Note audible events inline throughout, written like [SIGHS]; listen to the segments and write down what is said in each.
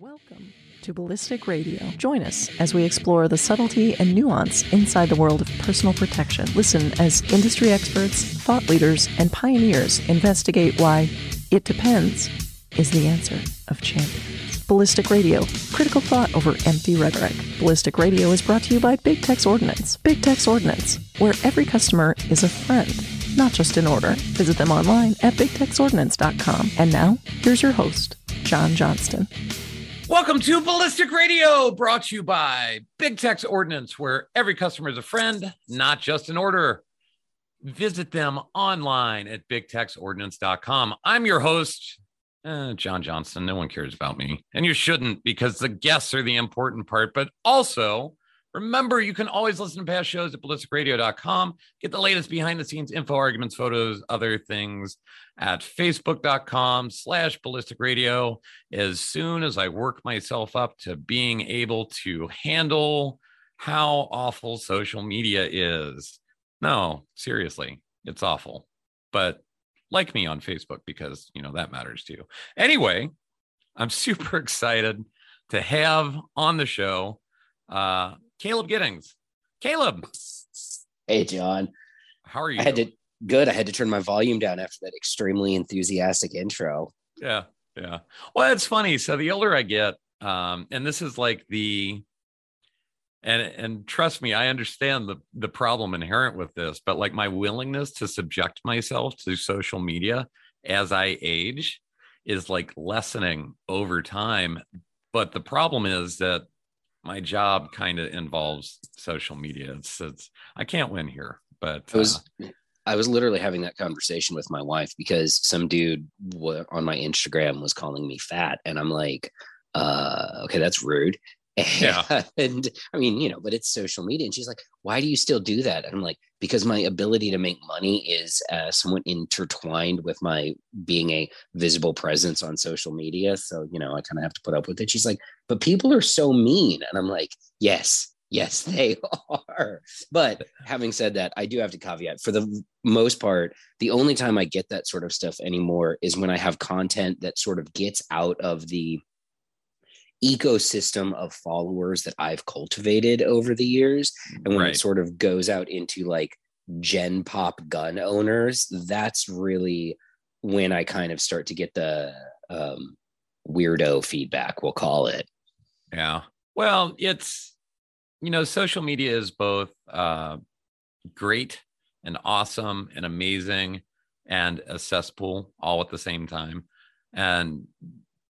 Welcome to Ballistic Radio. Join us as we explore the subtlety and nuance inside the world of personal protection. Listen as industry experts, thought leaders, and pioneers investigate why it depends is the answer of champions. Ballistic Radio, critical thought over empty rhetoric. Ballistic Radio is brought to you by Big Tex Ordnance. Big Tex Ordnance, where every customer is a friend, not just an order. Visit them online at bigtexordnance.com. And now, here's your host, John Johnston. Welcome to Ballistic Radio, brought to you by Big Tex Ordnance, where every customer is a friend, not just an order. Visit them online at bigtexordnance.com. I'm your host, uh, John Johnston. No one cares about me, and you shouldn't because the guests are the important part. But also, remember, you can always listen to past shows at ballisticradio.com. Get the latest behind the scenes info, arguments, photos, other things at facebook.com slash ballistic radio as soon as I work myself up to being able to handle how awful social media is. No, seriously, it's awful. But like me on Facebook because, you know, that matters to you. Anyway, I'm [LAUGHS] super excited to have on the show uh Caleb Giddings. Caleb. Hey, John. How are you? I had to good. I had to turn my volume down after that extremely enthusiastic intro. Yeah, yeah. Well, it's funny. So the older I get, um, and this is like the and and trust me, I understand the the problem inherent with this, but like my willingness to subject myself to social media as I age is like lessening over time. But the problem is that my job kind of involves social media. It's, it's I can't win here, but I was uh, I was literally having that conversation with my wife because some dude on my Instagram was calling me fat, and I'm like, uh, okay, that's rude. Yeah. [LAUGHS] And I mean, you know, but it's social media. And she's like, why do you still do that? And I'm like, because my ability to make money is uh, somewhat intertwined with my being a visible presence on social media. So, you know, I kind of have to put up with it. She's like, but people are so mean. And I'm like, yes, Yes, [LAUGHS] they are. But having said that, I do have to caveat for the most part, the only time I get that sort of stuff anymore is when I have content that sort of gets out of the ecosystem of followers that I've cultivated over the years. And when right. it sort of goes out into like gen pop gun owners, that's really when I kind of start to get the um, weirdo feedback, we'll call it. Yeah. Well, it's you know, social media is both uh, great and awesome and amazing and a cesspool all at the same time. And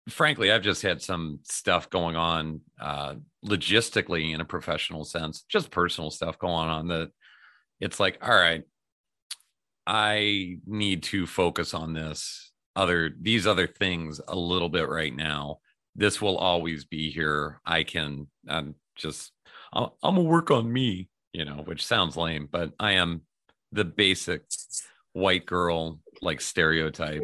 frankly, I've just had some stuff going on uh, logistically in a professional sense, just personal stuff going on that it's like, all right, I need to focus on this other these other things a little bit right now. This will always be here. I can um, just I'm, I'm gonna work on me, you know, which sounds lame, but I am the basic white girl like stereotype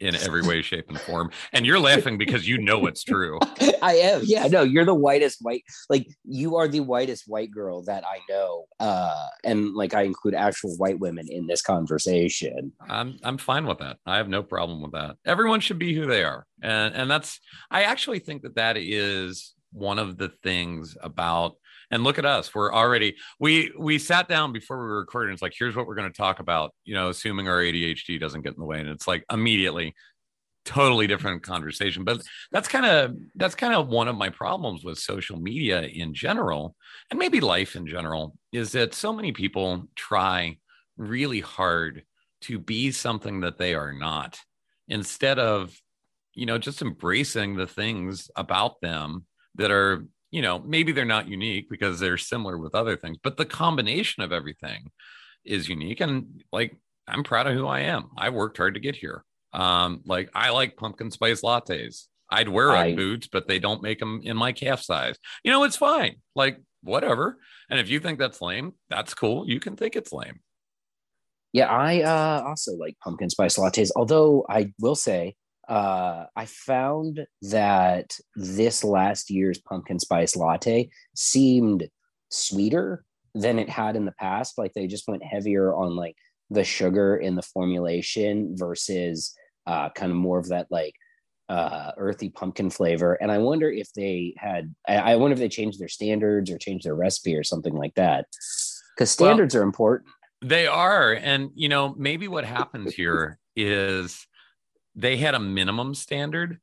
in every way, shape, and form. And you're laughing because you know it's true. [LAUGHS] I am. Yeah, no, you're the whitest white, like you are the whitest white girl that I know. Uh, and like I include actual white women in this conversation. I'm I'm fine with that. I have no problem with that. Everyone should be who they are. And and that's I actually think that that is one of the things about and look at us. We're already we we sat down before we were recording it's like here's what we're going to talk about you know assuming our adhd doesn't get in the way and it's like immediately totally different conversation. But that's kind of that's kind of one of my problems with social media in general and maybe life in general is that so many people try really hard to be something that they are not instead of you know just embracing the things about them that are you know, maybe they're not unique because they're similar with other things, but the combination of everything is unique. And like, I'm proud of who I am. I worked hard to get here. Um, like, I like pumpkin spice lattes. I'd wear Ugg boots, but they don't make them in my calf size. You know, it's fine. Like, whatever. And if you think that's lame, that's cool. You can think it's lame. Yeah, I uh, also like pumpkin spice lattes. Although I will say, uh, I found that this last year's pumpkin spice latte seemed sweeter than it had in the past. Like they just went heavier on like the sugar in the formulation versus uh, kind of more of that like uh, earthy pumpkin flavor. And I wonder if they had, I, wonder if they changed their standards or changed their recipe or something like that. Because standards well, are important. They are. And, you know, maybe what happens here is they had a minimum standard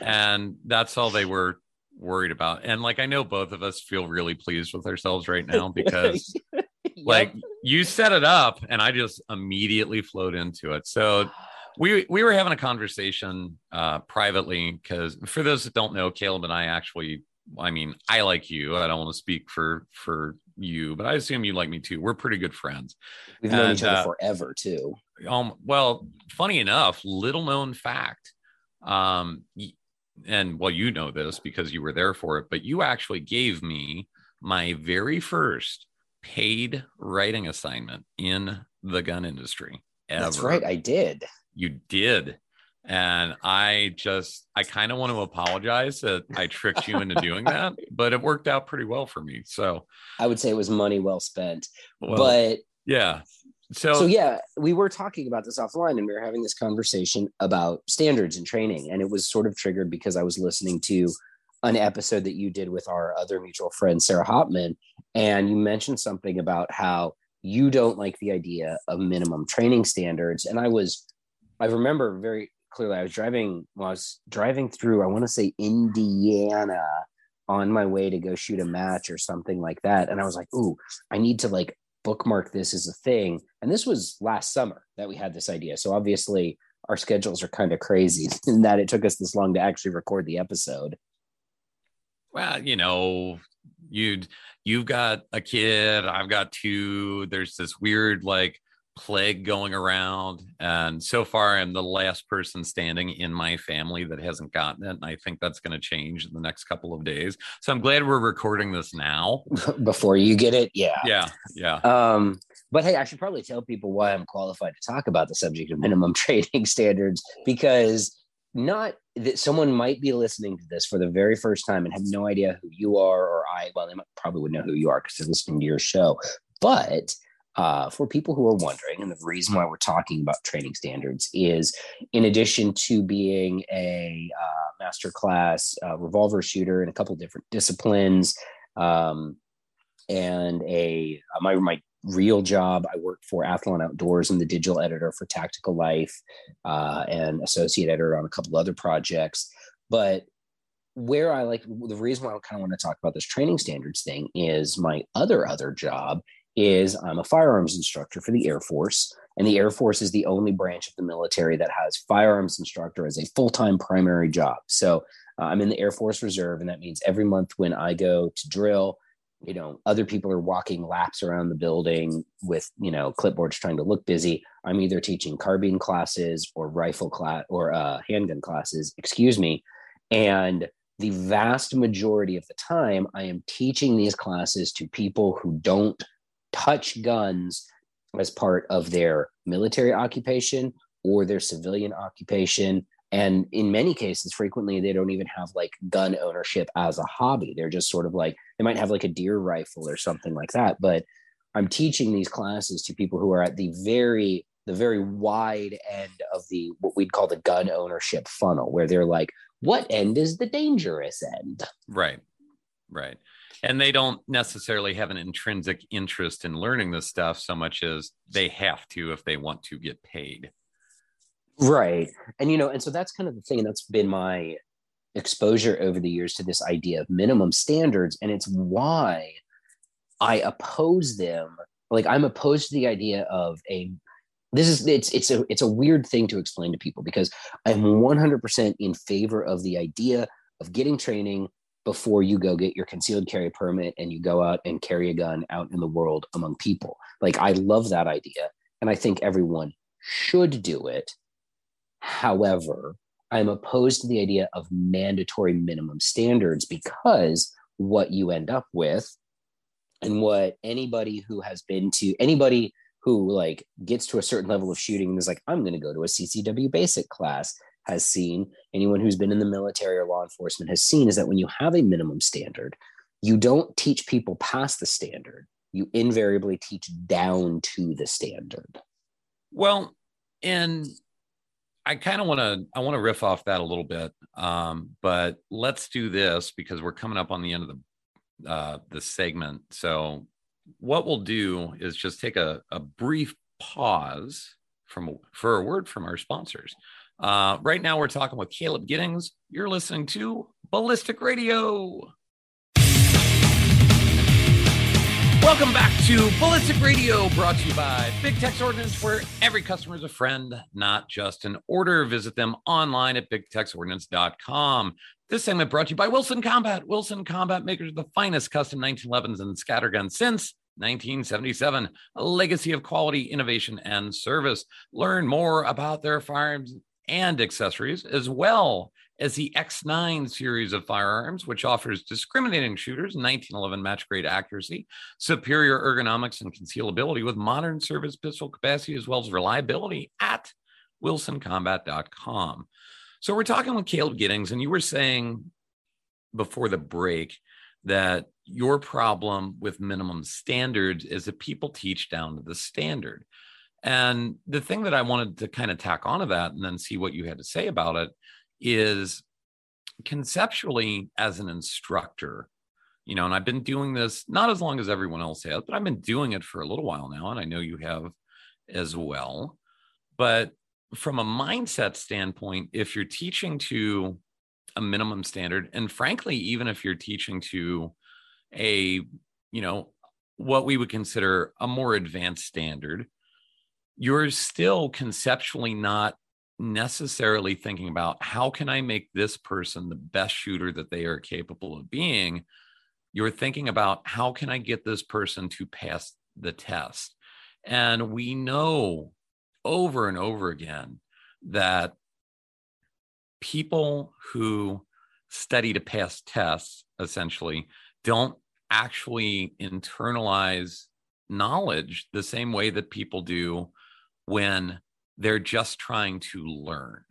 and that's all they were worried about. And like, I know both of us feel really pleased with ourselves right now [LAUGHS] because. yep. Like you set it up and I just immediately flowed into it. So we we were having a conversation uh, privately because for those that don't know, Caleb and I actually, I mean, I like you. I don't want to speak for for you, but I assume you like me too. We're pretty good friends. We've known and, each other uh, forever too. Um, well, funny enough, little known fact. Um, and well, you know this because you were there for it, but you actually gave me my very first paid writing assignment in the gun industry. Ever. That's right, I did. You did. And I just, I kind of want to apologize that I tricked you into doing [LAUGHS] that, but it worked out pretty well for me. So I would say it was money well spent. Well, but yeah. So, so yeah, we were talking about this offline and we were having this conversation about standards and training. And it was sort of triggered because I was listening to an episode that you did with our other mutual friend, Sarah Hopman. And you mentioned something about how you don't like the idea of minimum training standards. And I was I remember very clearly. I was driving. Well, I was driving through. I want to say Indiana on my way to go shoot a match or something like that. And I was like, "Ooh, I need to like bookmark this as a thing." And this was last summer that we had this idea. So obviously, our schedules are kind of crazy [LAUGHS] in that it took us this long to actually record the episode. Well, you know, you'd you've got a kid, I've got two. There's this weird like plague going around. And so far, I'm the last person standing in my family that hasn't gotten it. And I think that's going to change in the next couple of days. So I'm glad we're recording this now. [LAUGHS] Before you get it. Yeah. Yeah. Yeah. Um, but hey, I should probably tell people why I'm qualified to talk about the subject of minimum [LAUGHS] trading standards because not that someone might be listening to this for the very first time and have no idea who you are or I, well, they probably would know who you are because they're listening to your show. But uh, for people who are wondering, and the reason why we're talking about training standards is in addition to being a uh, master class uh, revolver shooter in a couple different disciplines, um, and a uh, my my real job, I work for Athlon Outdoors and the digital editor for Tactical Life, uh, and associate editor on a couple other projects. But where I like the reason why I kind of want to talk about this training standards thing is my other other job is I'm a firearms instructor for the Air Force. And the Air Force is the only branch of the military that has firearms instructor as a full time primary job. So uh, I'm in the Air Force Reserve, and that means every month when I go to drill, you know, other people are walking laps around the building with, you know, clipboards trying to look busy. I'm either teaching carbine classes or rifle class or uh, handgun classes, excuse me. And the vast majority of the time, I am teaching these classes to people who don't touch guns as part of their military occupation or their civilian occupation. And in many cases, frequently, they don't even have like gun ownership as a hobby. They're just sort of like, they might have like a deer rifle or something like that. But I'm teaching these classes to people who are at the very, the very wide end of the what we'd call the gun ownership funnel, where they're like, what end is the dangerous end? Right. Right and they don't necessarily have an intrinsic interest in learning this stuff so much as they have to if they want to get paid. Right. And you know and so that's kind of the thing and that's been my exposure over the years to this idea of minimum standards and it's why i oppose them. Like i'm opposed to the idea of a this is it's it's a it's a weird thing to explain to people because i'm 100% in favor of the idea of getting training before you go get your concealed carry permit and you go out and carry a gun out in the world among people. Like, I love that idea. And I think everyone should do it. However, I'm opposed to the idea of mandatory minimum standards because what you end up with and what anybody who has been to anybody who like gets to a certain level of shooting and is like, I'm going to go to a CCW basic class has seen, anyone who's been in the military or law enforcement has seen, is that when you have a minimum standard, you don't teach people past the standard. You invariably teach down to the standard. Well, and I kind of want to I want to riff off that a little bit, um, but let's do this because we're coming up on the end of the uh, the segment. So what we'll do is just take a, a brief pause from for a word from our sponsors. Uh, right now, we're talking with Caleb Giddings. You're listening to Ballistic Radio. Welcome back to Ballistic Radio, brought to you by Big Tex Ordnance, where every customer is a friend, not just an order. Visit them online at bigtexordnance.com. This segment brought to you by Wilson Combat. Wilson Combat makers of the finest custom 1911s and scatterguns since 1977, a legacy of quality, innovation, and service. Learn more about their firearms and accessories, as well as the X9 series of firearms, which offers discriminating shooters, 1911 match grade accuracy, superior ergonomics and concealability with modern service pistol capacity, as well as reliability at wilsoncombat.com. So we're talking with Caleb Giddings, and you were saying before the break that your problem with minimum standards is that people teach down to the standard. And the thing that I wanted to kind of tack onto that and then see what you had to say about it is conceptually as an instructor you know and i've been doing this not as long as everyone else has but i've been doing it for a little while now and i know you have as well. But from a mindset standpoint if you're teaching to a minimum standard and frankly even if you're teaching to a you know what we would consider a more advanced standard you're still conceptually not necessarily thinking about how can I make this person the best shooter that they are capable of being. You're thinking about how can I get this person to pass the test. And we know over and over again that people who study to pass tests essentially don't actually internalize knowledge the same way that people do when they're just trying to learn.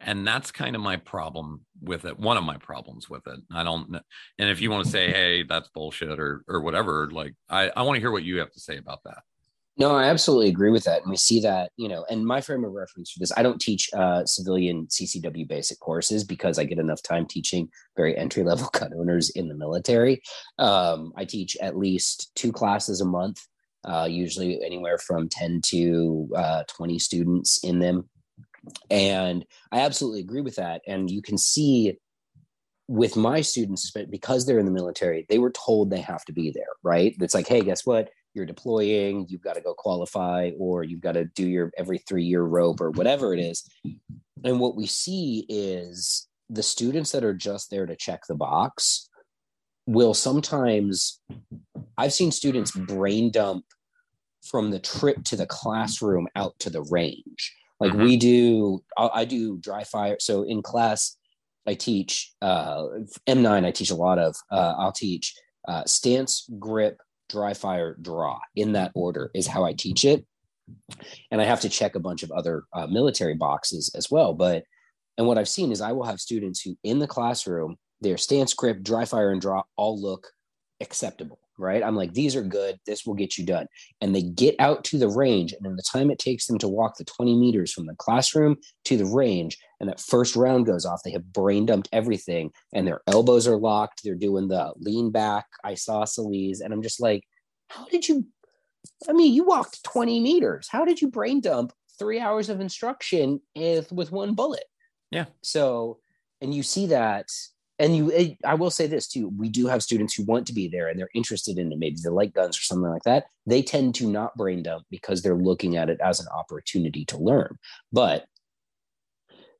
And that's kind of my problem with it one of my problems with it. I don't and if you want to say [LAUGHS] hey that's bullshit or or whatever like i i want to hear what you have to say about that. No i absolutely agree with that and we see that you know and my frame of reference for this i don't teach uh, civilian ccw basic courses because i get enough time teaching very entry level gun [LAUGHS] owners in the military. Um, i teach at least two classes a month uh, usually anywhere from 10 to uh, 20 students in them. And I absolutely agree with that. And you can see with my students, because they're in the military, they were told they have to be there, right? It's like, hey, guess what? You're deploying, you've got to go qualify, or you've got to do your every three year rope or whatever it is. And what we see is the students that are just there to check the box will sometimes I've seen students brain dump from the trip to the classroom out to the range. Like mm-hmm. we do, I do dry fire. So in class, I teach uh, M9. I teach a lot of. Uh, I'll teach uh, stance, grip, dry fire, draw. In that order is how I teach it, and I have to check a bunch of other uh, military boxes as well. But and what I've seen is I will have students who in the classroom their stance, grip, dry fire, and draw all look acceptable right? I'm like, these are good. This will get you done. And they get out to the range. And in the time it takes them to walk the 20 meters from the classroom to the range, and that first round goes off, they have brain dumped everything and their elbows are locked. They're doing the lean back isosceles. And I'm just like, how did you? I mean, you walked 20 meters. How did you brain dump three hours of instruction with, with one bullet? Yeah. So, and you see that and you eh, i will say this too we do have students who want to be there and they're interested in it. Maybe they like guns or something like that. They tend to not brain dump because they're looking at it as an opportunity to learn. But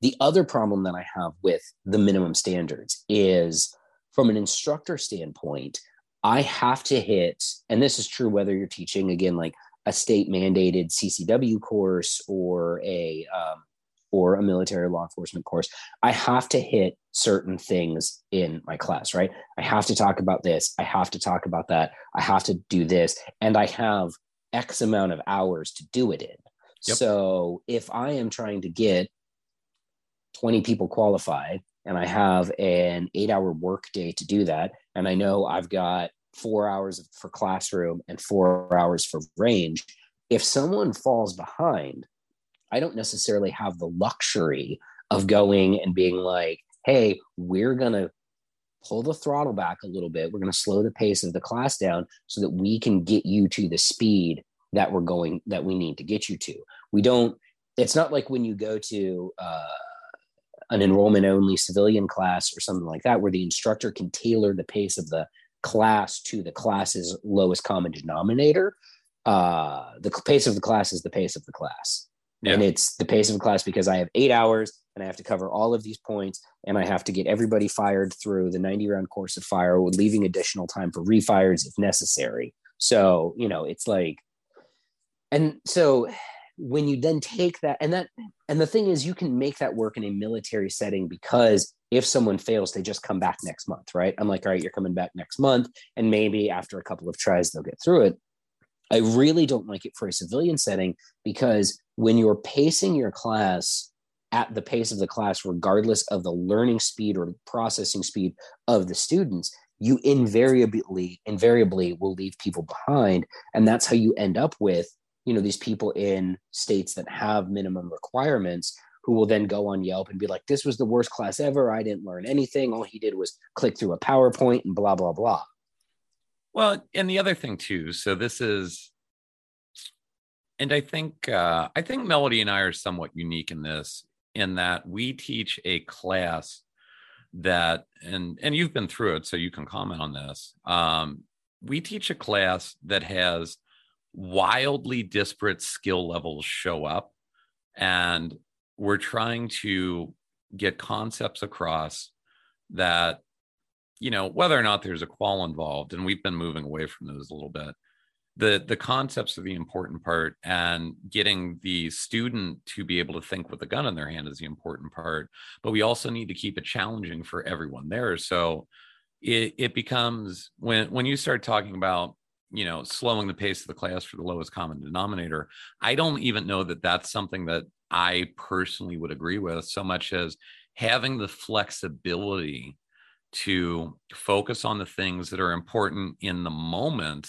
the other problem that i have with the minimum standards is from an instructor standpoint i have to hit and this is true whether you're teaching again like a state mandated ccw course or a um, or a military law enforcement course, I have to hit certain things in my class, right? I have to talk about this. I have to talk about that. I have to do this. And I have X amount of hours to do it in. Yep. So if I am trying to get 20 people qualified and I have an eight hour work day to do that, and I know I've got four hours for classroom and four hours for range, if someone falls behind, I don't necessarily have the luxury of going and being like, hey, we're going to pull the throttle back a little bit. We're going to slow the pace of the class down so that we can get you to the speed that we're going, that we need to get you to. We don't, it's not like when you go to uh, an enrollment only civilian class or something like that, where the instructor can tailor the pace of the class to the class's lowest common denominator. Uh, the pace of the class is the pace of the class. Yeah. And it's the pace of the class because I have eight hours and I have to cover all of these points and I have to get everybody fired through the 90 round course of fire, leaving additional time for refires if necessary. So, you know, it's like, and so when you then take that and that and the thing is you can make that work in a military setting because if someone fails they just come back next month right i'm like all right you're coming back next month and maybe after a couple of tries they'll get through it i really don't like it for a civilian setting because when you're pacing your class at the pace of the class regardless of the learning speed or processing speed of the students you invariably invariably will leave people behind and that's how you end up with you know these people in states that have minimum requirements who will then go on Yelp and be like, this was the worst class ever. I didn't learn anything. All he did was click through a PowerPoint and blah, blah, blah. Well, and the other thing too, so this is, and I think, uh, I think Melody and I are somewhat unique in this, in that we teach a class that, and, and you've been through it, so you can comment on this. Um, we teach a class that has wildly disparate skill levels show up and we're trying to get concepts across that you know whether or not there's a qual involved and we've been moving away from those a little bit the the concepts are the important part and getting the student to be able to think with a gun in their hand is the important part but we also need to keep it challenging for everyone there. So it, it becomes when when you start talking about you know slowing the pace of the class for the lowest common denominator i don't even know that that's something that i personally would agree with so much as having the flexibility to focus on the things that are important in the moment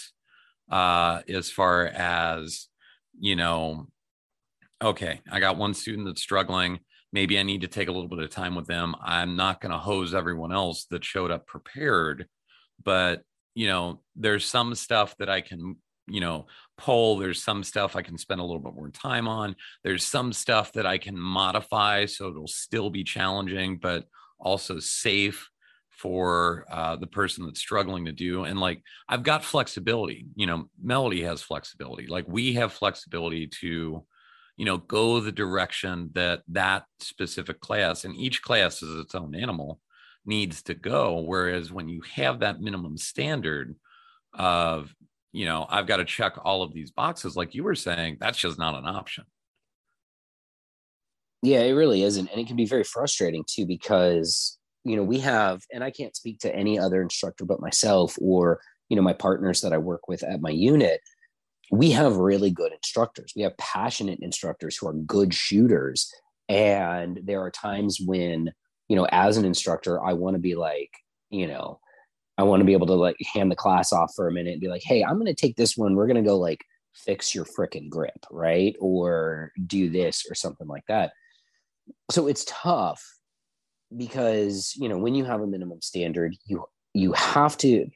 uh as far as you know okay i got one student that's struggling maybe i need to take a little bit of time with them i'm not going to hose everyone else that showed up prepared but you know, there's some stuff that I can, you know, pull. There's some stuff I can spend a little bit more time on. There's some stuff that I can modify so it'll still be challenging, but also safe for uh, the person that's struggling to do. And like, I've got flexibility. You know, Melody has flexibility. Like, we have flexibility to, you know, go the direction that that specific class and each class is its own animal needs to go. Whereas when you have that minimum standard of, you know, I've got to check all of these boxes, like you were saying, that's just not an option. Yeah, it really isn't. And it can be very frustrating too, because, you know, we have, and I can't speak to any other instructor but myself or, you know, my partners that I work with at my unit. We have really good instructors. We have passionate instructors who are good shooters. And there are times when you know, as an instructor, I want to be like, you know, I want to be able to like hand the class off for a minute and be like, hey, I'm going to take this one. We're going to go like fix your freaking grip, right? Or do this or something like that. So it's tough because, you know, when you have a minimum standard, you you have to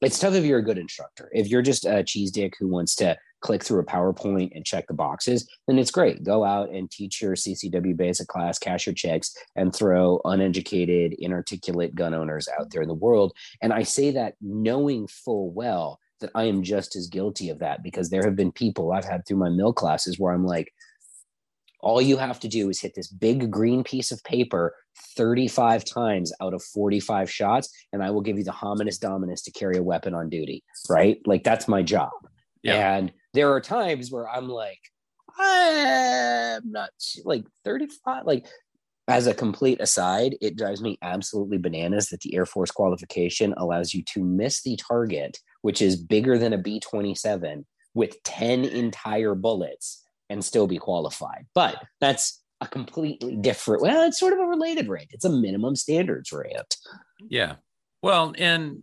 it's tough if you're a good instructor. If you're just a cheese dick who wants to click through a PowerPoint and check the boxes, then it's great. Go out and teach your CCW basic class, cash your checks, and throw uneducated, inarticulate gun owners out there in the world. And I say that knowing full well that I am just as guilty of that because there have been people I've had through my mill classes where I'm like, all you have to do is hit this big green piece of paper 35 times out of 45 shots, and I will give you the hominis dominus to carry a weapon on duty, right? Like that's my job. Yeah. And there are times where I'm like, I'm not like 35. Like, as a complete aside, it drives me absolutely bananas that the Air Force qualification allows you to miss the target, which is bigger than a B 27, with 10 entire bullets and still be qualified. But that's a completely different, well, it's sort of a related rate. It's a minimum standards rate. Yeah. Well, and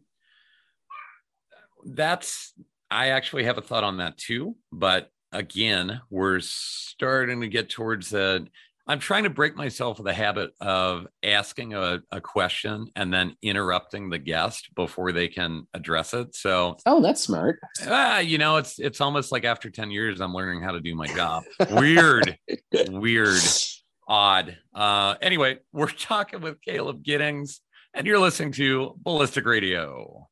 that's I actually have a thought on that too, but again, we're starting to get towards the. I'm trying to break myself of the habit of asking a, a question and then interrupting the guest before they can address it. So, oh, that's smart. Uh, you know, it's it's almost like after 10 years, I'm learning how to do my job. [LAUGHS] Weird, [LAUGHS] weird, odd. Uh, anyway, we're [LAUGHS] talking with Caleb Giddings, and you're listening to Ballistic Radio.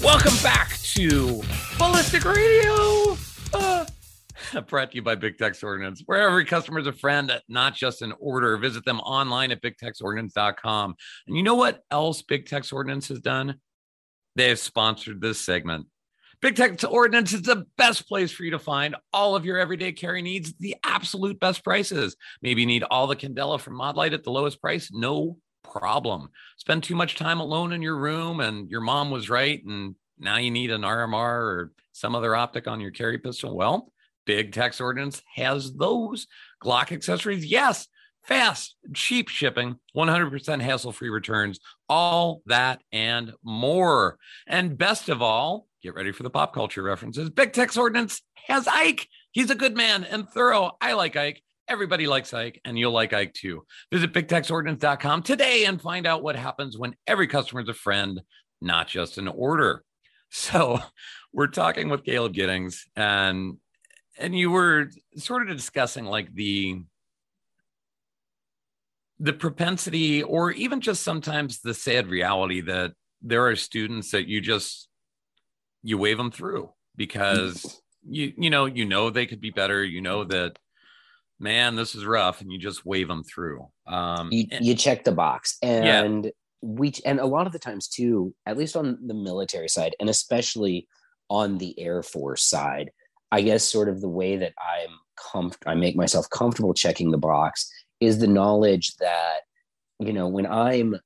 Welcome back to Ballistic Radio. [LAUGHS] Brought to you by Big Tex Ordnance, where every customer is a friend, not just an order. Visit them online at bigtexordnance.com. And you know what else Big Tex Ordnance has done? They have sponsored this segment. Big Tex Ordnance is the best place for you to find all of your everyday carry needs, the absolute best prices. Maybe you need all the Candela from Modlite at the lowest price. No problem. Spend too much time alone in your room and your mom was right. And now you need an RMR or some other optic on your carry pistol. Well, Big Tex Ordnance has those Glock accessories. Yes, fast, cheap shipping, 100% hassle free returns, all that and more. And best of all, get ready for the pop culture references. Big Tex Ordnance has Ike. He's a good man and thorough. I like Ike. Everybody likes Ike, and you'll like Ike too. Visit bigtexordnance.com today and find out what happens when every customer is a friend, not just an order. So, [LAUGHS] we're talking with Caleb Giddings, and and you were sort of discussing like the the propensity, or even just sometimes the sad reality that there are students that you just you wave them through because you you know you know they could be better. You know that man, this is rough, and you just wave them through. Um, you, and, you check the box, and yeah. We and a lot of the times too, at least on the military side, and especially on the Air Force side, I guess sort of the way that I'm comf- I make myself comfortable checking the box is the knowledge that you know when I'm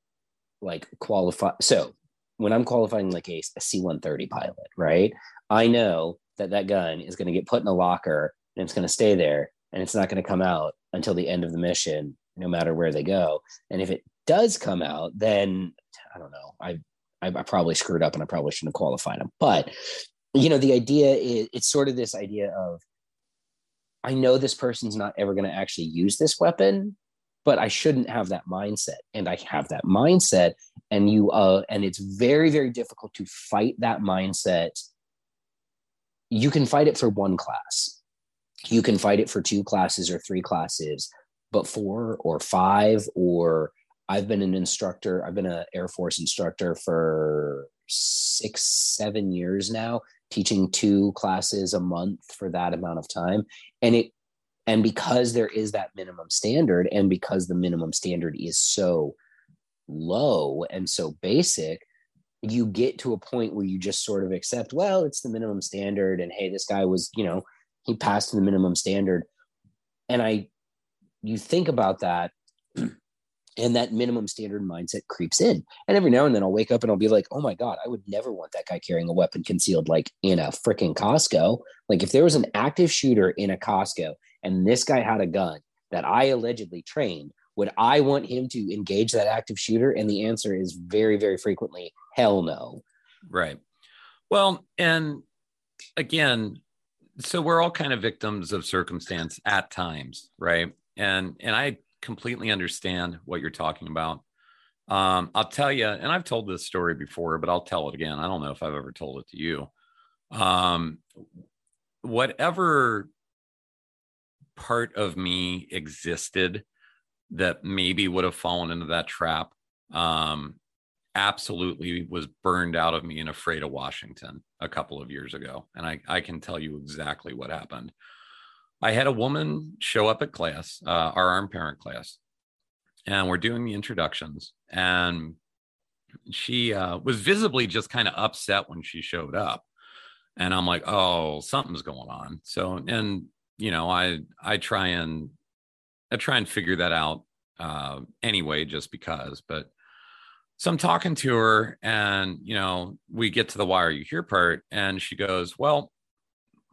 like qualified. So when I'm qualifying like a, a C-130 pilot, right? I know that that gun is going to get put in a locker and it's going to stay there and it's not going to come out until the end of the mission, no matter where they go. And if it does come out, then I don't know. I I, I probably screwed up and I probably shouldn't have qualified them. But you know, the idea is it's sort of this idea of I know this person's not ever going to actually use this weapon, but I shouldn't have that mindset. And I have that mindset, and you uh, and it's very very difficult to fight that mindset. You can fight it for one class you can fight it for two classes or three classes but four or five or i've been an instructor i've been an air force instructor for six seven years now teaching two classes a month for that amount of time. And it and because there is that minimum standard and because the minimum standard is so low and so basic you get to a point where you just sort of accept well it's the minimum standard and hey this guy was you know he passed the minimum standard. And i you think about that and that minimum standard mindset creeps in. And every now and then i'll wake up and i'll be like oh my god i would never want that guy carrying a weapon concealed like in a freaking costco. Like if there was an active shooter in a costco and this guy had a gun that i allegedly trained would i want him to engage that active shooter? And the answer is very very frequently hell no. Right. Well and again so we're all kind of victims of circumstance at times right? And and i completely understand what you're talking about um i'll tell you and i've told this story before but i'll tell it again i don't know if i've ever told it to you um whatever part of me existed that maybe would have fallen into that trap um absolutely was burned out of me and afraid of Washington a couple of years ago. And I, I can tell you exactly what happened. I had a woman show up at class, uh, our armed parent class, and we're doing the introductions. And she uh, was visibly just kind of upset when she showed up. And I'm like, oh, something's going on. So, and, you know, I, I try and, I try and figure that out uh, anyway, just because, but so I'm talking to her, and you know, we get to the why are you here part, and she goes, Well,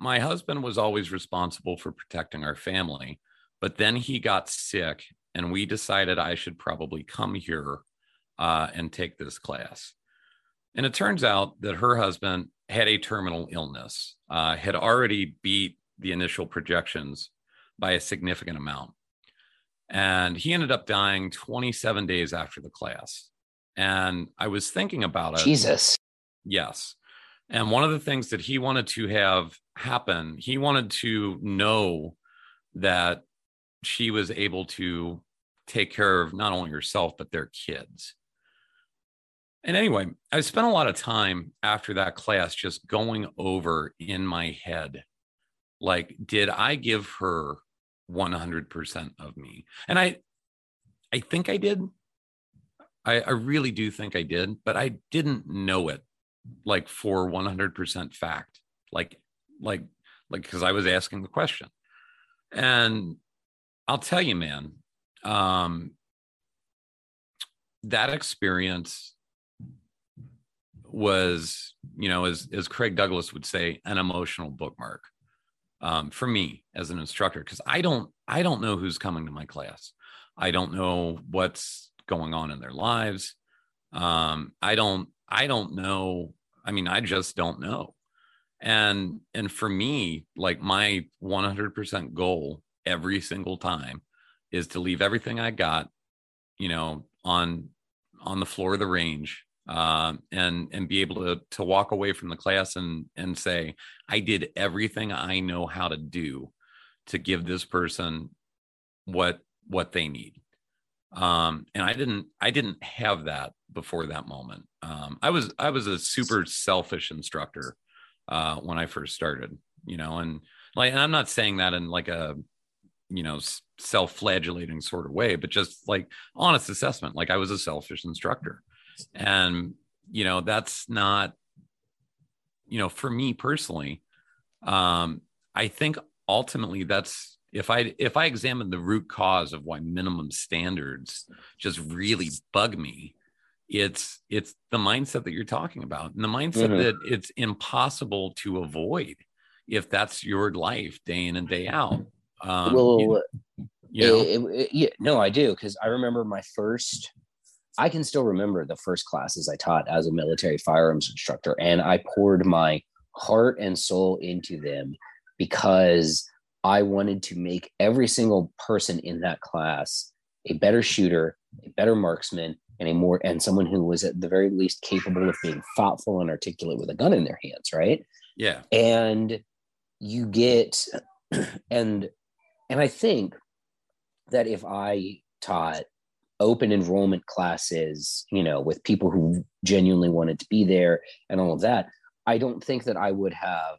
my husband was always responsible for protecting our family, but then he got sick, and we decided I should probably come here uh, and take this class. And it turns out that her husband had a terminal illness, uh, had already beat the initial projections by a significant amount. And he ended up dying 27 days after the class. And I was thinking about it. Jesus. Yes. And one of the things that he wanted to have happen, he wanted to know that she was able to take care of not only herself, but their kids. And anyway, I spent a lot of time after that class just going over in my head like, did I give her 100% of me? And I, I think I did. I, I really do think I did, but I didn't know it like for 100% fact. Like, like, like, because I was asking the question. And I'll tell you, man, um, that experience was, you know, as as Craig Douglas would say, an emotional bookmark um, for me as an instructor because I don't I don't know who's coming to my class. I don't know what's going on in their lives. Um, I don't I don't know. I mean, I just don't know. And and for me, like my 100% goal every single time is to leave everything I got, you know, on on the floor of the range uh, and and be able to to walk away from the class and and say I did everything I know how to do to give this person what what they need. Um, and I didn't I didn't have that before that moment. Um, I was I was a super selfish instructor uh, when I first started, you know, and like and I'm not saying that in like a you know self-flagellating sort of way but just like honest assessment like i was a selfish instructor and you know that's not you know for me personally um i think ultimately that's if i if i examine the root cause of why minimum standards just really bug me it's it's the mindset that you're talking about and the mindset mm-hmm. that it's impossible to avoid if that's your life day in and day out um, well, you, you know? it, it, yeah, no, I do because I remember my first. I can still remember the first classes I taught as a military firearms instructor, and I poured my heart and soul into them because I wanted to make every single person in that class a better shooter, a better marksman, and a more and someone who was at the very least capable of being thoughtful and articulate with a gun in their hands, right? Yeah. And you get [CLEARS THROAT] and and I think that if I taught open enrollment classes, you know, with people who genuinely wanted to be there and all of that, I don't think that I would have.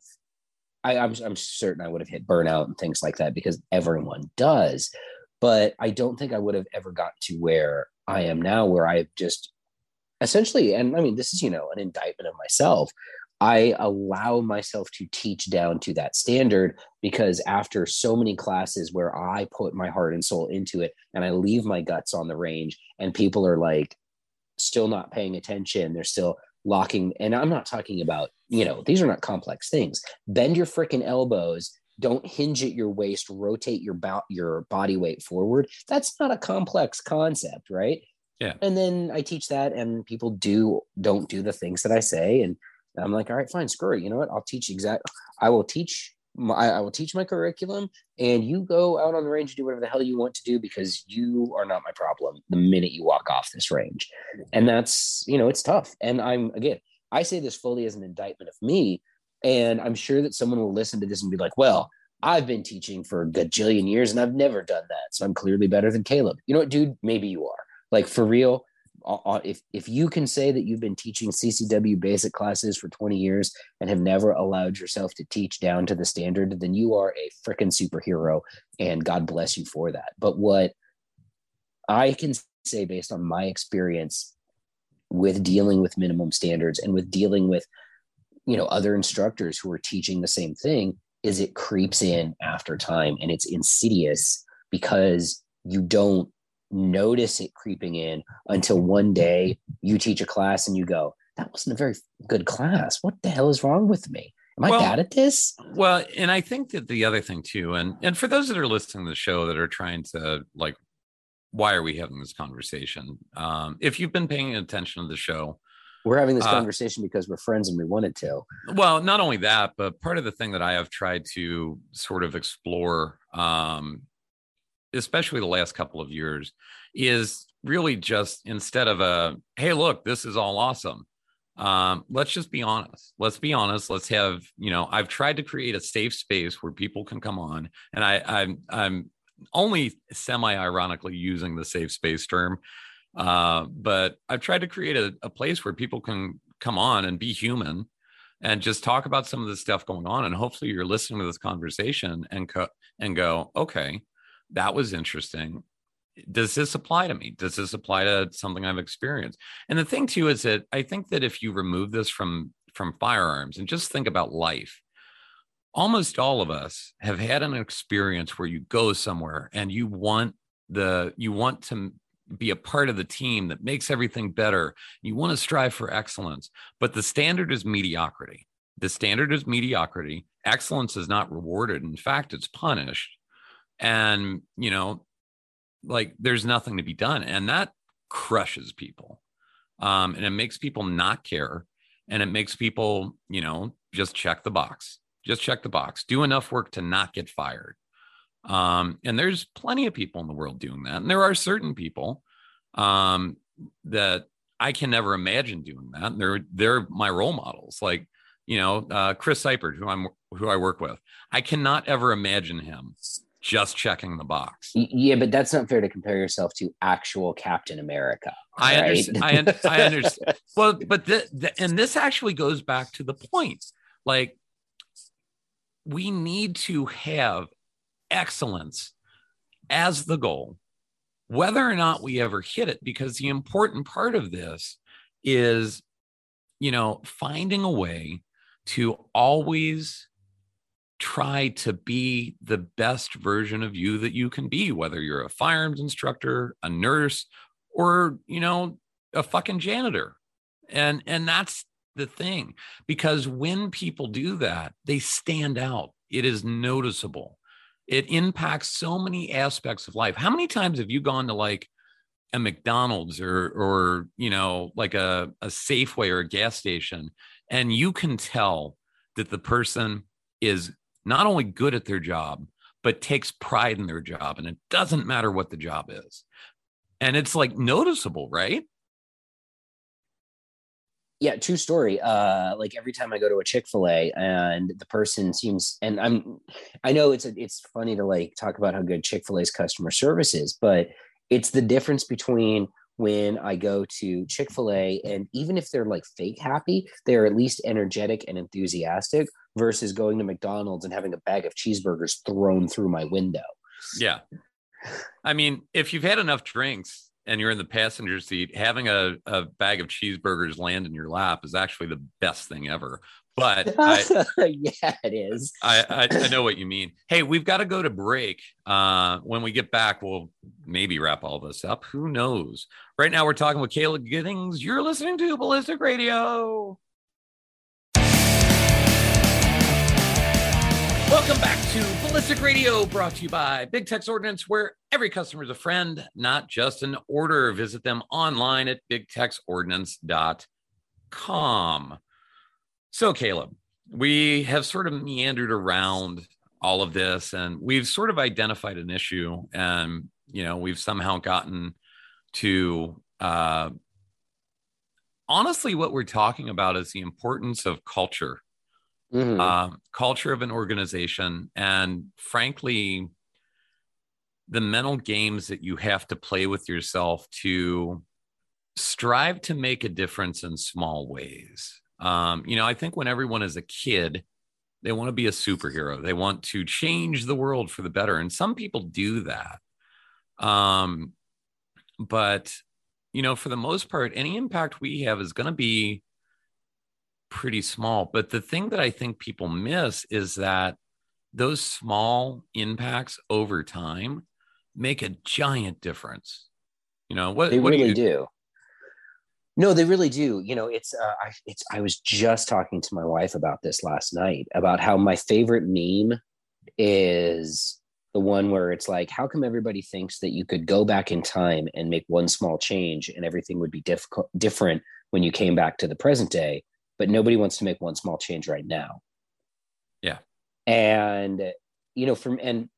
I, I'm, I'm certain I would have hit burnout and things like that because everyone does. But I don't think I would have ever got to where I am now, where I've just essentially, and I mean, this is, you know, an indictment of myself. I allow myself to teach down to that standard because after so many classes where I put my heart and soul into it and I leave my guts on the range and people are like still not paying attention, they're still locking. And I'm not talking about, you know, these are not complex things. Bend your freaking elbows. Don't hinge at your waist, rotate your, bo- your body weight forward. That's not a complex concept, right? Yeah. And then I teach that and people do don't do the things that I say and I'm like, all right, fine, screw it. You know what? I'll teach exact. I will teach. My, I will teach my curriculum, and you go out on the range and do whatever the hell you want to do because you are not my problem. The minute you walk off this range, and that's you know it's tough. And I'm again, I say this fully as an indictment of me, and I'm sure that someone will listen to this and be like, well. I've been teaching for a gajillion years and I've never done that. So I'm clearly better than Caleb. You know what, dude? Maybe you are. Like for real, Uh, uh, if if you can say that you've been teaching CCW basic classes for 20 years and have never allowed yourself to teach down to the standard, then you are a freaking superhero and God bless you for that. But what I can say based on my experience with dealing with minimum standards and with dealing with you know other instructors who are teaching the same thing is it creeps in after time and it's insidious because you don't notice it creeping in until one day you teach a class and you go, that wasn't a very good class. What the hell is wrong with me? Am I well, bad at this? Well, and I think that the other thing too, and and for those that are listening to the show that are trying to like, why are we having this conversation? Um, if you've been paying attention to the show, we're having this uh, conversation because we're friends and we wanted to. Well, not only that, but part of the thing that I have tried to sort of explore, um, especially the last couple of years, is really just instead of a hey, look, this is all awesome. Um, let's just be honest. Let's be honest. Let's have you know. I've tried to create a safe space where people can come on, and I, I'm I'm only semi ironically using the safe space term uh, but I've tried to create a, a place where people can come on and be human and just talk about some of the stuff going on. And hopefully you're listening to this conversation and co- and go, okay, that was interesting. Does this apply to me? Does this apply to something I've experienced? And the thing too is that I think that if you remove this from from firearms and just think about life, almost all of us have had an experience where you go somewhere and you want the you want to be a part of the team that makes everything better. You want to strive for excellence, but the standard is mediocrity. The standard is mediocrity. Excellence is not rewarded. In fact, it's punished. And, you know, like there's nothing to be done. And that crushes people. Um, and it makes people not care. And it makes people, you know, just check the box. Just check the box. Do enough work to not get fired. Um, and there's plenty of people in the world doing that. And there are certain people um, that I can never imagine doing that. And they're they're my role models. Like, you know, uh, Chris Seipert, who I'm who I work with. I cannot ever imagine him just checking the box. Yeah, but that's not fair to compare yourself to actual Captain America. I right? understand. I, un- [LAUGHS] I understand. well, but the, the, and this actually goes back to the point. Like, we need to have excellence as the goal, whether or not we ever hit it, because the important part of this is, you know, finding a way to always try to be the best version of you that you can be, whether you're a firearms instructor, a nurse, or, you know, a fucking janitor. And and that's the thing because when people do that, they stand out. It is noticeable it impacts so many aspects of life. How many times have you gone to like a McDonald's or or you know like a a Safeway or a gas station and you can tell that the person is not only good at their job but takes pride in their job and it doesn't matter what the job is. And it's like noticeable, right? yeah true story uh like every time i go to a chick-fil-a and the person seems and i'm i know it's a, it's funny to like talk about how good chick-fil-a's customer service is but it's the difference between when i go to chick-fil-a and even if they're like fake happy they're at least energetic and enthusiastic versus going to mcdonald's and having a bag of cheeseburgers thrown through my window yeah i mean if you've had enough drinks and you're in the passenger seat, having a, a bag of cheeseburgers land in your lap is actually the best thing ever. But [LAUGHS] I, yeah, it is. I, I, I know what you mean. Hey, we've got to go to break. Uh, when we get back, we'll maybe wrap all this up. Who knows? Right now, we're talking with Caleb Giddings. You're listening to Ballistic Radio. Welcome back to Ballistic Radio, brought to you by Big Tex Ordnance, where every customer is a friend, not just an order. Visit them online at bigtexordnance.com. So, Caleb, we have sort of meandered around all of this and we've sort of identified an issue and, you know, we've somehow gotten to, uh, honestly, what we're talking about is the importance of culture mm-hmm. uh, culture of an organization, and frankly, the mental games that you have to play with yourself to strive to make a difference in small ways. Um, you know, I think when everyone is a kid, they want to be a superhero. They want to change the world for the better. And some people do that. Um, but, you know, for the most part, any impact we have is going to be pretty small. But the thing that I think people miss is that those small impacts over time make a giant difference. You know what they what really do, you... do. No, they really do. You know, it's uh, I, it's. I was just talking to my wife about this last night about how my favorite meme is the one where it's like, how come everybody thinks that you could go back in time and make one small change and everything would be difficult, different when you came back to the present day, but nobody wants to make one small change right now. Yeah. And, you know, from, and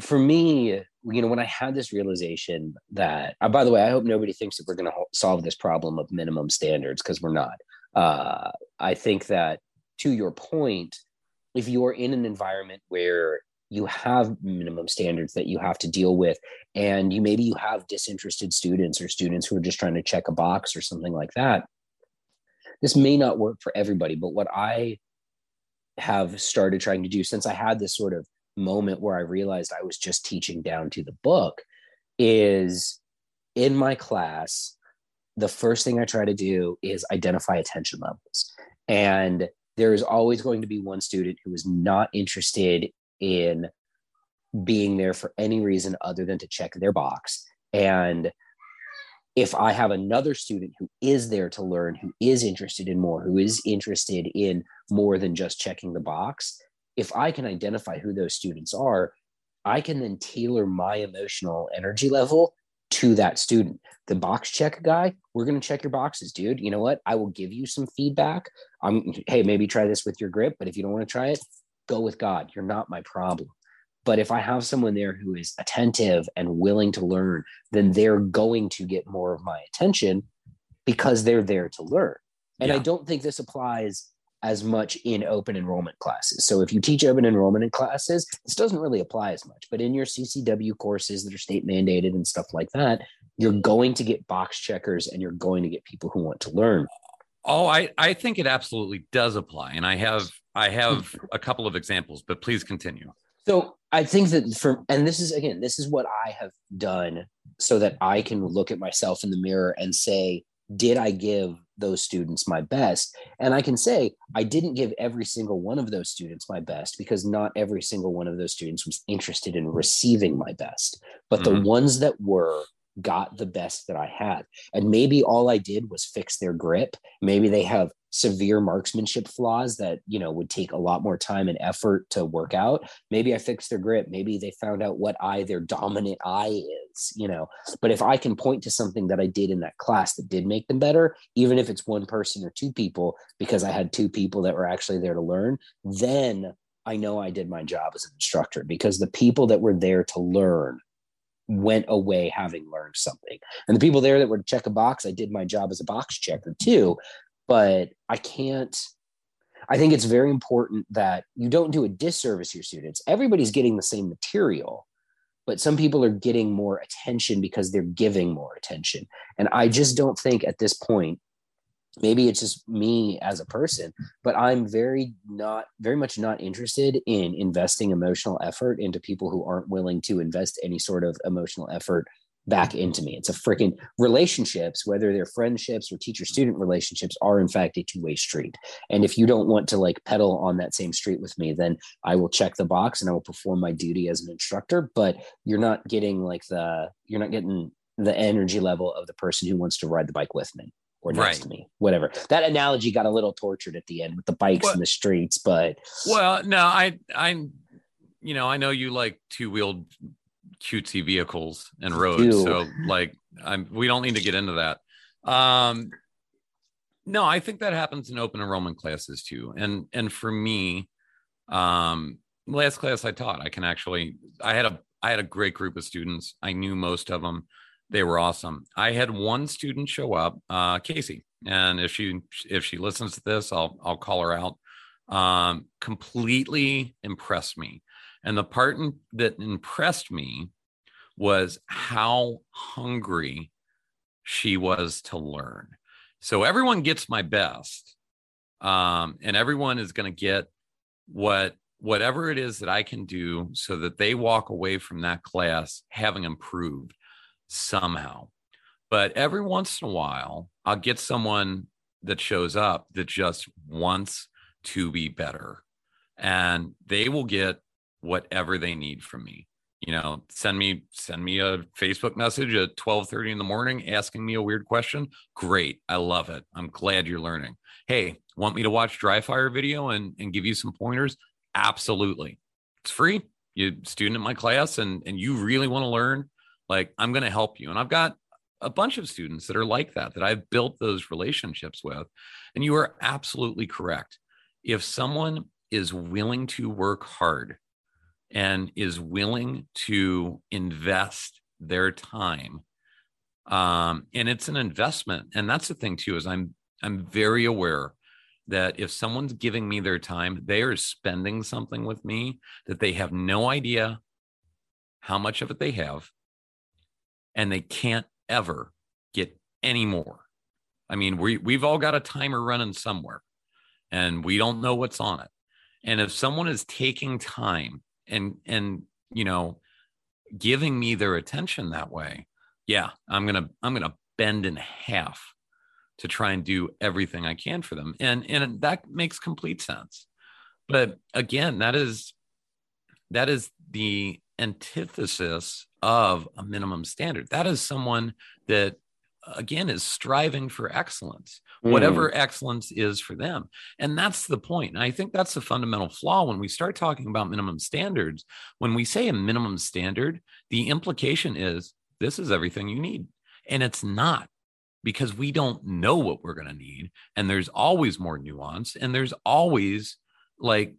for me, you know, when I had this realization that, uh, by the way, I hope nobody thinks that we're going to ho- solve this problem of minimum standards because we're not. Uh, I think that to your point, if you're in an environment where you have minimum standards that you have to deal with. And you maybe you have disinterested students or students who are just trying to check a box or something like that. This may not work for everybody but what i have started trying to do since i had this sort of moment where i realized i was just teaching down to the book is in my class the first thing i try to do is identify attention levels. And there is always going to be one student who is not interested in being there for any reason other than to check their box. And if I have another student who is there to learn, who is interested in more, who is interested in more than just checking the box, if I can identify who those students are, I can then tailor my emotional energy level to that student. The box check guy, we're going to check your boxes, dude. You know what? I will give you some feedback. I'm hey, maybe try this with your grip, but if you don't want to try it, go with God. You're not my problem. But if I have someone there who is attentive and willing to learn, then they're going to get more of my attention because they're there to learn. And yeah. I don't think this applies as much in open enrollment classes. So if you teach open enrollment in classes, this doesn't really apply as much. But in your CCW courses that are state mandated and stuff like that, you're going to get box checkers and you're going to get people who want to learn. Oh, I, I think it absolutely does apply. And I have I have a couple of examples, but please continue. So I think that for and this is again, this is what I have done so that I can look at myself in the mirror and say, did I give those students my best? And I can say I didn't give every single one of those students my best because not every single one of those students was interested in receiving my best. But mm-hmm. the ones that were got the best that I had. And maybe all I did was fix their grip. Maybe they have severe marksmanship flaws that, you know, would take a lot more time and effort to work out. Maybe I fixed their grip. Maybe they found out what eye their dominant eye is, you know. But if I can point to something that I did in that class that did make them better, even if it's one person or two people, because I had two people that were actually there to learn, then I know I did my job as an instructor because the people that were there to learn went away having learned something. And the people there that would check a box, I did my job as a box checker too. But I can't, I think it's very important that you don't do a disservice to your students. Everybody's getting the same material, but some people are getting more attention because they're giving more attention. And I just don't think at this point maybe it's just me as a person but i'm very not very much not interested in investing emotional effort into people who aren't willing to invest any sort of emotional effort back into me. It's a freaking relationships whether they're friendships or teacher student relationships are in fact a two-way street. And if you don't want to like pedal on that same street with me then i will check the box and i will perform my duty as an instructor but you're not getting like the you're not getting the energy level of the person who wants to ride the bike with me or next right. to me, whatever. That analogy got a little tortured at the end with the bikes well, in the streets, but well, no, I, I, you know, I know you like two wheeled cutesy vehicles and roads, so like, I'm. We don't need to get into that. Um, no, I think that happens in open enrollment classes too, and and for me, um, last class I taught, I can actually, I had a, I had a great group of students. I knew most of them they were awesome. I had one student show up, uh, Casey, and if she if she listens to this, I'll I'll call her out. Um, completely impressed me, and the part in, that impressed me was how hungry she was to learn. So everyone gets my best, um, and everyone is going to get what whatever it is that I can do so that they walk away from that class having improved somehow. But every once in a while, I'll get someone that shows up that just wants to be better. And they will get whatever they need from me. You know, send me send me a Facebook message at 12:30 in the morning asking me a weird question. Great. I love it. I'm glad you're learning. Hey, want me to watch dry fire video and, and give you some pointers? Absolutely. It's free. you student in my class and and you really want to learn, like I'm going to help you. And I've got a bunch of students that are like that that I've built those relationships with. And you are absolutely correct. If someone is willing to work hard and is willing to invest their time um, and it's an investment and that's the thing too is i'm i'm very aware that if someone's giving me their time they are spending something with me that they have no idea how much of it they have and they can't ever get any more. I mean we, we've all got a timer running somewhere and we don't know what's on it. And if someone is taking time and and you know giving me their attention that way yeah i'm gonna i'm gonna bend in half to try and do everything i can for them. And and that makes complete sense. But again that is that is the antithesis of a minimum standard. That is someone that again is striving for excellence mm. whatever excellence is for them. And that's the point. point and i think that's the fundamental flaw when we start talking about minimum standards. When we say a minimum standard the implication is this is everything you need. And it's not because we don't know what we're going to need. And there's always more nuance and there's always like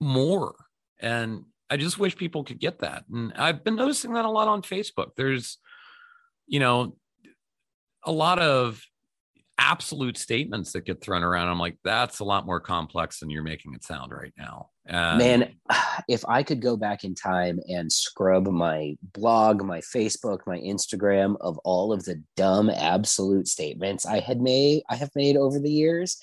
more. And i just wish people could get that and i've been noticing that a lot on facebook there's you know a lot of absolute statements that get thrown around. I'm like, that's a lot more complex than you're making it sound right now. And Man, [SIGHS] if I could go back in time and scrub my blog, my Facebook, my Instagram of all of the dumb absolute statements I had made, I have made over the years,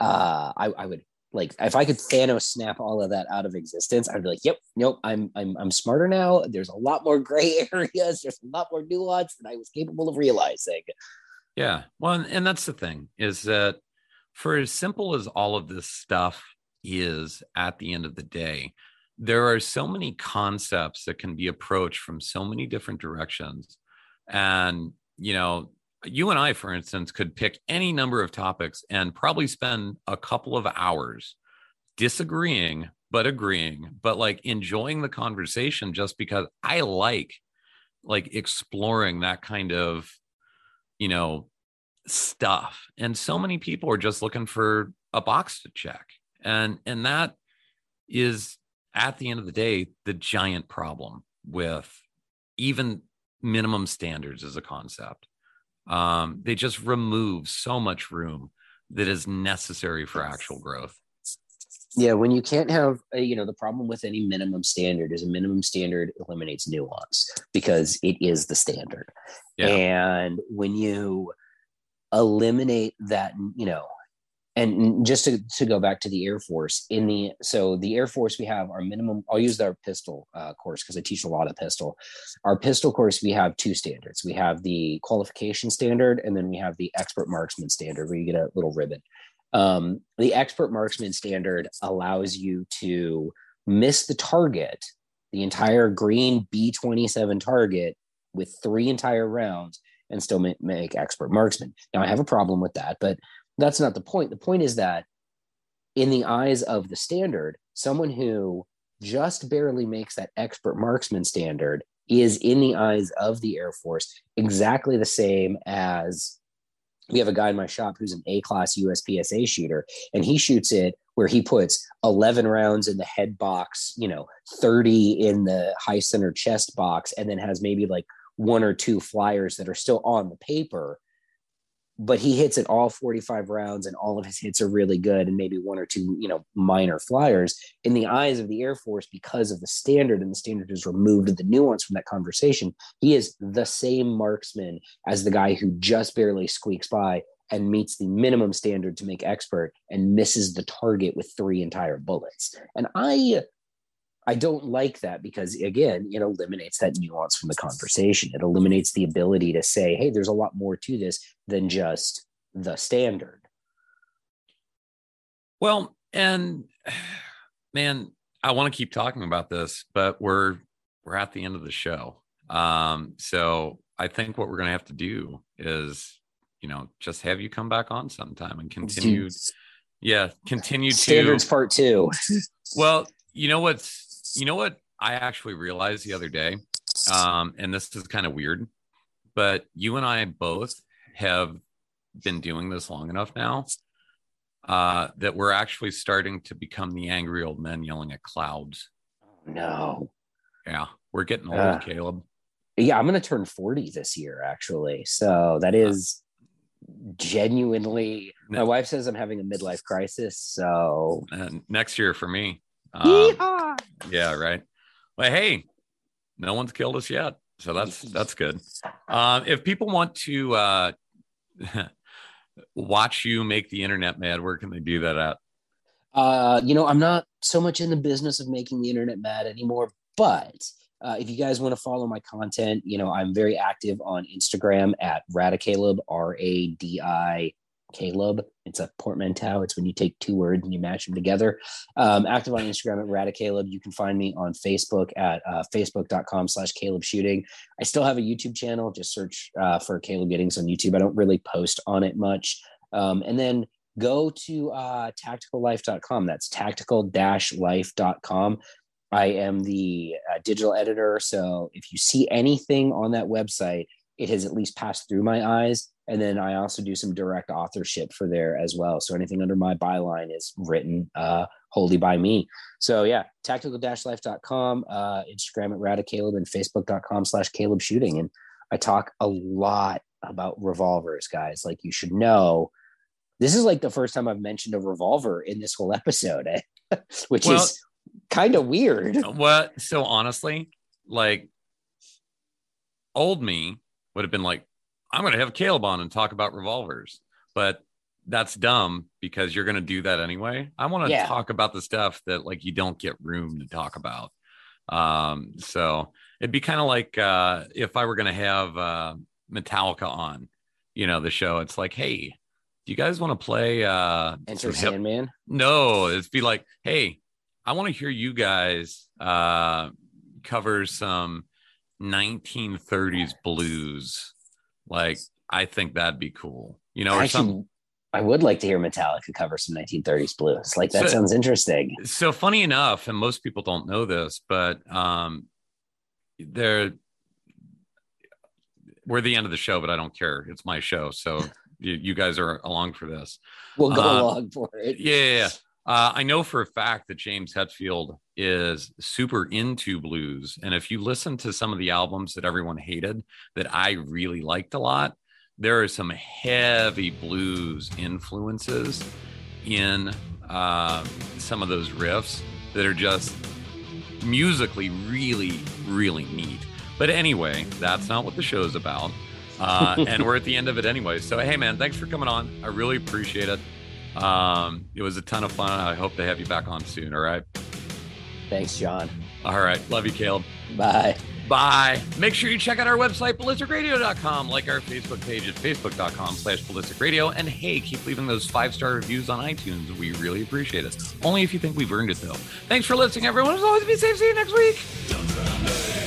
uh, I, I would like if I could Thanos snap all of that out of existence, I'd be like, "Yep, nope, I'm I'm I'm smarter now. There's a lot more gray [LAUGHS] areas. There's a lot more nuance than I was capable of realizing." Yeah, well, and that's the thing is that for as simple as all of this stuff is, at the end of the day, there are so many concepts that can be approached from so many different directions, and you know you and I, for instance, could pick any number of topics and probably spend a couple of hours disagreeing, but agreeing, but like enjoying the conversation just because I like like exploring that kind of, you know, stuff. And so many people are just looking for a box to check. And and that is at the end of the day the giant problem with even minimum standards as a concept um, they just remove so much room that is necessary for actual growth yeah when you can't have a, you know the problem with any minimum standard is a minimum standard eliminates nuance because it is the standard yeah. and when you eliminate that you know and just to, to go back to the air force in the so the air force we have our minimum i'll use our pistol uh, course because i teach a lot of pistol. Our pistol course we have two standards. We have the qualification standard and then we have the expert marksman standard where you get a little ribbon. Um, the expert marksman standard allows you to miss the target the entire green b27 target with three entire rounds and still make, expert marksman. Now i have a problem with that but that's not the point. The point is that in the eyes of the standard, someone who just barely makes that expert marksman standard is in the eyes of the Air Force exactly the same as we have a guy in my shop who's an A class USPSA shooter, and he shoots it where he puts 11 rounds in the head box, you know, 30 in the high center chest box, and then has maybe like one or two flyers that are still on the paper but he hits it all 45 rounds and all of his hits are really good and maybe one or two you know minor flyers in the eyes of the air force because of the standard and the standard has removed the nuance from that conversation. He is the same marksman as the guy who just barely squeaks by and meets the minimum standard to make expert and misses the target with three entire bullets. And i I don't like that because again, it eliminates that nuance from the conversation. It eliminates the ability to say, hey, there's a lot more to this than just the standard. Well, and man, I want to keep talking about this, but we're we're at the end of the show. Um, so I think what we're gonna have to do is, you know, just have you come back on sometime and continue. yeah, continue standards to part two. well, you know what's you know what I actually realized the other day, um, and this is kind of weird, but you and I both have been doing this long enough now uh, that we're actually starting to become the angry old men yelling at clouds. No. Yeah, we're getting old, Uh. Caleb. Yeah, I'm going to turn 40 this year, actually. So that is genuinely. My wife says I'm having a midlife crisis. So. And next year for me. Yeehaw! yeah, right. But hey, no one's killed us yet, so that's that's good. Um, if people want to uh, [LAUGHS] watch you make the internet mad, where can they do that at? Uh, you know, I'm not so much in the business of making the internet mad anymore, but uh, if you guys want to follow my content, you know, I'm very active on Instagram at Radicaleb, R A D I Caleb. It's a portmanteau. It's when you take two words and you match them together. Um, active on Instagram at Radicaleb. You can find me on Facebook at uh, facebook.com slash Caleb Shooting. I still have a YouTube channel. Just search uh, for Caleb Giddings on YouTube. I don't really post on it much. Um, and then go to uh, tacticallife.com. That's tactical-life.com. I am the uh, digital editor. So if you see anything on that website, it has at least passed through my eyes. And then I also do some direct authorship for there as well. So anything under my byline is written uh, wholly by me. So yeah, tactical-life.com, uh, Instagram at Radicaleb and Facebook.com slash Caleb Shooting. And I talk a lot about revolvers, guys. Like you should know, this is like the first time I've mentioned a revolver in this whole episode, eh? [LAUGHS] which Well- is kind of weird. What? So honestly, like old me would have been like, I'm going to have Caleb on and talk about revolvers, but that's dumb because you're going to do that anyway. I want to Yeah. talk about the stuff that like you don't get room to talk about. Um, so it'd be kind of like uh, if I were going to have uh, Metallica on, you know, the show. It's like, hey, do you guys want to play uh, Enter hip- Sandman. no, it'd be like, hey, I want to hear you guys uh, cover some 1930s blues. Like, I think that'd be cool. You know, or Actually, some. I would like to hear Metallica cover some 1930s blues. Like that So- sounds interesting. So funny enough, and most people don't know this, but um, they're we're the end of the show, but I don't care. It's my show, so [LAUGHS] you, you guys are along for this. We'll go Uh, along for it. Yeah, yeah. Uh, I know for a fact that James Hetfield is super into blues. And if you listen to some of the albums that everyone hated that I really liked a lot, there are some heavy blues influences in uh, some of those riffs that are just musically really, really neat. But anyway, that's not what the show's about. Uh, [LAUGHS] and we're at the end of it anyway. So, hey, man, thanks for coming on. I really appreciate it. Um, it was a ton of fun. I hope to have you back on soon. All right. Thanks, John. All right. Love you, Caleb. Bye. Bye. Make sure you check out our website, ballisticradio.com, like our Facebook page at facebook.com slash ballisticradio. And hey, keep leaving those five-star reviews on iTunes. We really appreciate it. Only if you think we've earned it, though. Thanks for listening, everyone. As always, be safe. See you next week.